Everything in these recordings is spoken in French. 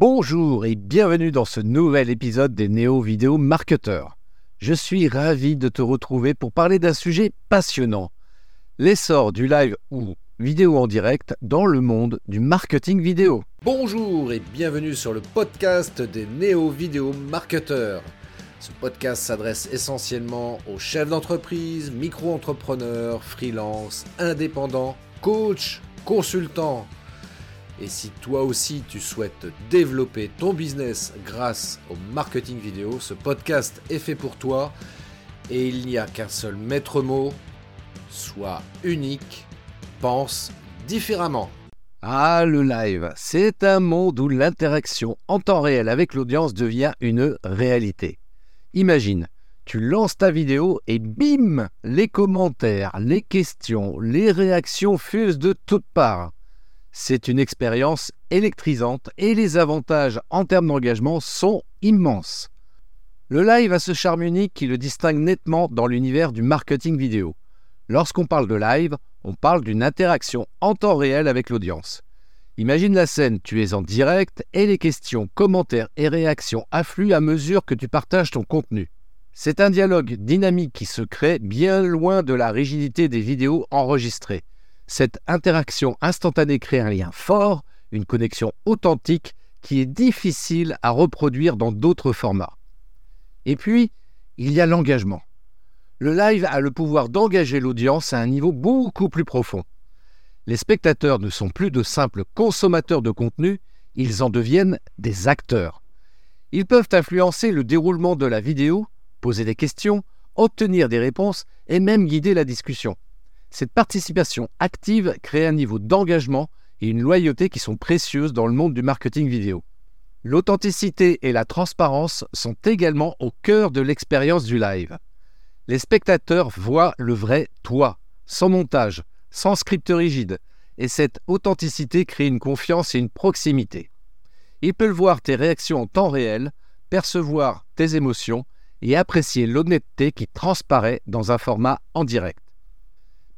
Bonjour et bienvenue dans ce nouvel épisode des Néo Vidéo Marketeurs. Je suis ravi de te retrouver pour parler d'un sujet passionnant, l'essor du live ou vidéo en direct dans le monde du marketing vidéo. Bonjour et bienvenue sur le podcast des Néo Vidéo Marketeurs. Ce podcast s'adresse essentiellement aux chefs d'entreprise, micro-entrepreneurs, freelance, indépendants, coachs, consultants et si toi aussi tu souhaites développer ton business grâce au marketing vidéo, ce podcast est fait pour toi. Et il n'y a qu'un seul maître mot, sois unique, pense différemment. Ah, le live, c'est un monde où l'interaction en temps réel avec l'audience devient une réalité. Imagine, tu lances ta vidéo et bim, les commentaires, les questions, les réactions fusent de toutes parts. C'est une expérience électrisante et les avantages en termes d'engagement sont immenses. Le live a ce charme unique qui le distingue nettement dans l'univers du marketing vidéo. Lorsqu'on parle de live, on parle d'une interaction en temps réel avec l'audience. Imagine la scène, tu es en direct et les questions, commentaires et réactions affluent à mesure que tu partages ton contenu. C'est un dialogue dynamique qui se crée bien loin de la rigidité des vidéos enregistrées. Cette interaction instantanée crée un lien fort, une connexion authentique qui est difficile à reproduire dans d'autres formats. Et puis, il y a l'engagement. Le live a le pouvoir d'engager l'audience à un niveau beaucoup plus profond. Les spectateurs ne sont plus de simples consommateurs de contenu, ils en deviennent des acteurs. Ils peuvent influencer le déroulement de la vidéo, poser des questions, obtenir des réponses et même guider la discussion. Cette participation active crée un niveau d'engagement et une loyauté qui sont précieuses dans le monde du marketing vidéo. L'authenticité et la transparence sont également au cœur de l'expérience du live. Les spectateurs voient le vrai toi, sans montage, sans script rigide, et cette authenticité crée une confiance et une proximité. Ils peuvent voir tes réactions en temps réel, percevoir tes émotions et apprécier l'honnêteté qui transparaît dans un format en direct.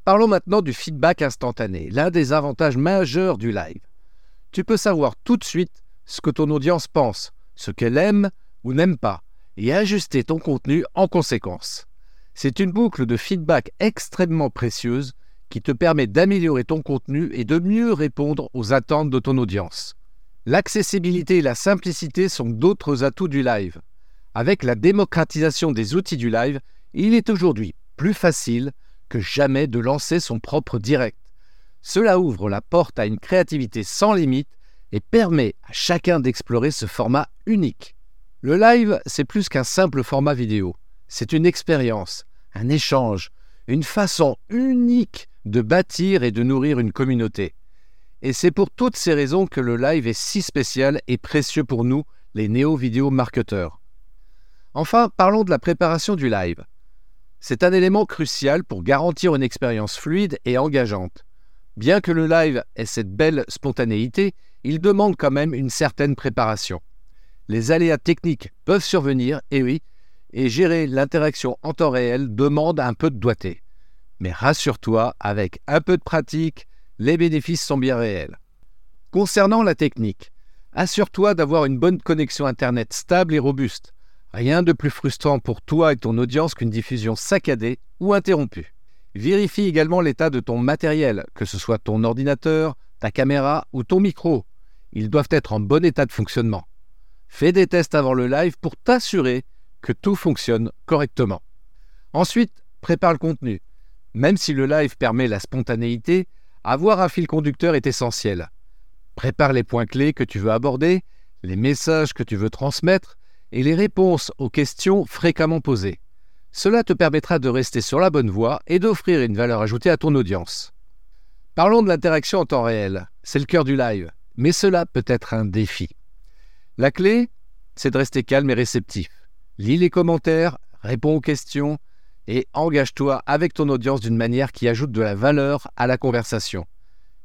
Parlons maintenant du feedback instantané, l'un des avantages majeurs du live. Tu peux savoir tout de suite ce que ton audience pense, ce qu'elle aime ou n'aime pas, et ajuster ton contenu en conséquence. C'est une boucle de feedback extrêmement précieuse qui te permet d'améliorer ton contenu et de mieux répondre aux attentes de ton audience. L'accessibilité et la simplicité sont d'autres atouts du live. Avec la démocratisation des outils du live, il est aujourd'hui plus facile que jamais de lancer son propre direct. Cela ouvre la porte à une créativité sans limite et permet à chacun d'explorer ce format unique. Le live, c'est plus qu'un simple format vidéo. C'est une expérience, un échange, une façon unique de bâtir et de nourrir une communauté. Et c'est pour toutes ces raisons que le live est si spécial et précieux pour nous, les néo-vidéo marketeurs. Enfin, parlons de la préparation du live. C'est un élément crucial pour garantir une expérience fluide et engageante. Bien que le live ait cette belle spontanéité, il demande quand même une certaine préparation. Les aléas techniques peuvent survenir, et oui, et gérer l'interaction en temps réel demande un peu de doigté. Mais rassure-toi, avec un peu de pratique, les bénéfices sont bien réels. Concernant la technique, assure-toi d'avoir une bonne connexion Internet stable et robuste. Rien de plus frustrant pour toi et ton audience qu'une diffusion saccadée ou interrompue. Vérifie également l'état de ton matériel, que ce soit ton ordinateur, ta caméra ou ton micro. Ils doivent être en bon état de fonctionnement. Fais des tests avant le live pour t'assurer que tout fonctionne correctement. Ensuite, prépare le contenu. Même si le live permet la spontanéité, avoir un fil conducteur est essentiel. Prépare les points clés que tu veux aborder, les messages que tu veux transmettre, et les réponses aux questions fréquemment posées. Cela te permettra de rester sur la bonne voie et d'offrir une valeur ajoutée à ton audience. Parlons de l'interaction en temps réel. C'est le cœur du live, mais cela peut être un défi. La clé, c'est de rester calme et réceptif. Lis les commentaires, réponds aux questions et engage-toi avec ton audience d'une manière qui ajoute de la valeur à la conversation.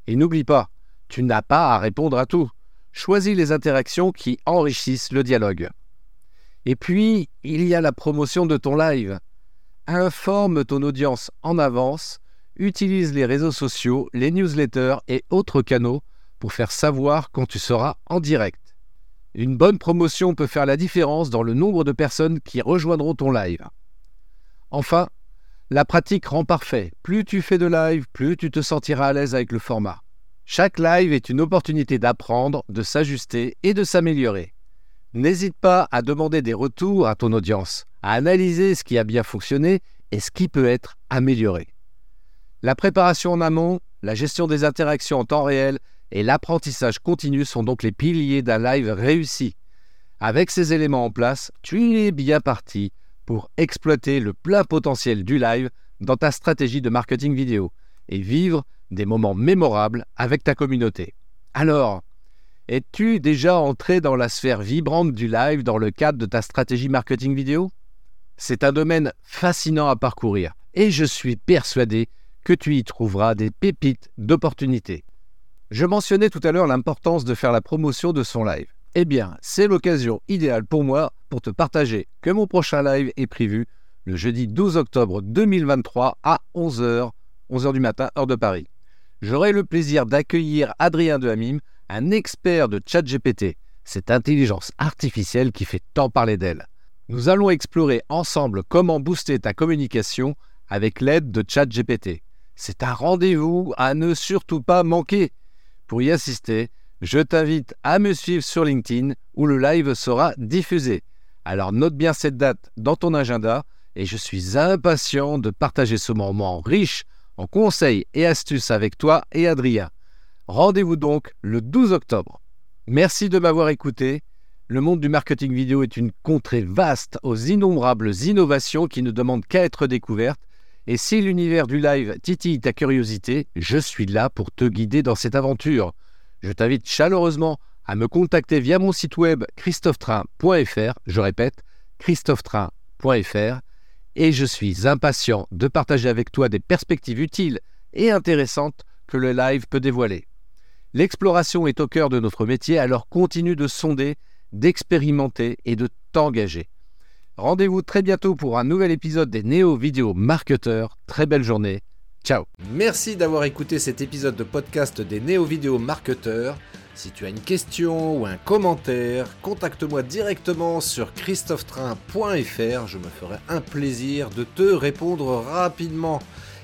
Et n'oublie pas, tu n'as pas à répondre à tout. Choisis les interactions qui enrichissent le dialogue. Et puis, il y a la promotion de ton live. Informe ton audience en avance, utilise les réseaux sociaux, les newsletters et autres canaux pour faire savoir quand tu seras en direct. Une bonne promotion peut faire la différence dans le nombre de personnes qui rejoindront ton live. Enfin, la pratique rend parfait. Plus tu fais de live, plus tu te sentiras à l'aise avec le format. Chaque live est une opportunité d'apprendre, de s'ajuster et de s'améliorer. N'hésite pas à demander des retours à ton audience, à analyser ce qui a bien fonctionné et ce qui peut être amélioré. La préparation en amont, la gestion des interactions en temps réel et l'apprentissage continu sont donc les piliers d'un live réussi. Avec ces éléments en place, tu es bien parti pour exploiter le plein potentiel du live dans ta stratégie de marketing vidéo et vivre des moments mémorables avec ta communauté. Alors, es-tu déjà entré dans la sphère vibrante du live dans le cadre de ta stratégie marketing vidéo? C'est un domaine fascinant à parcourir et je suis persuadé que tu y trouveras des pépites d'opportunités. Je mentionnais tout à l'heure l'importance de faire la promotion de son live. Eh bien, c'est l'occasion idéale pour moi pour te partager que mon prochain live est prévu le jeudi 12 octobre 2023 à 11h, 11h du matin, heure de Paris. J'aurai le plaisir d'accueillir Adrien de Hamim, un expert de ChatGPT, cette intelligence artificielle qui fait tant parler d'elle. Nous allons explorer ensemble comment booster ta communication avec l'aide de ChatGPT. C'est un rendez-vous à ne surtout pas manquer. Pour y assister, je t'invite à me suivre sur LinkedIn où le live sera diffusé. Alors note bien cette date dans ton agenda et je suis impatient de partager ce moment riche en conseils et astuces avec toi et Adrien. Rendez-vous donc le 12 octobre. Merci de m'avoir écouté. Le monde du marketing vidéo est une contrée vaste aux innombrables innovations qui ne demandent qu'à être découvertes. Et si l'univers du live titille ta curiosité, je suis là pour te guider dans cette aventure. Je t'invite chaleureusement à me contacter via mon site web christophetrain.fr, je répète, christophetrain.fr, et je suis impatient de partager avec toi des perspectives utiles et intéressantes que le live peut dévoiler. L'exploration est au cœur de notre métier, alors continue de sonder, d'expérimenter et de t'engager. Rendez-vous très bientôt pour un nouvel épisode des Néo Vidéo Marketeurs. Très belle journée. Ciao. Merci d'avoir écouté cet épisode de podcast des Néo Vidéo Marketeurs. Si tu as une question ou un commentaire, contacte-moi directement sur christophetrain.fr. Je me ferai un plaisir de te répondre rapidement.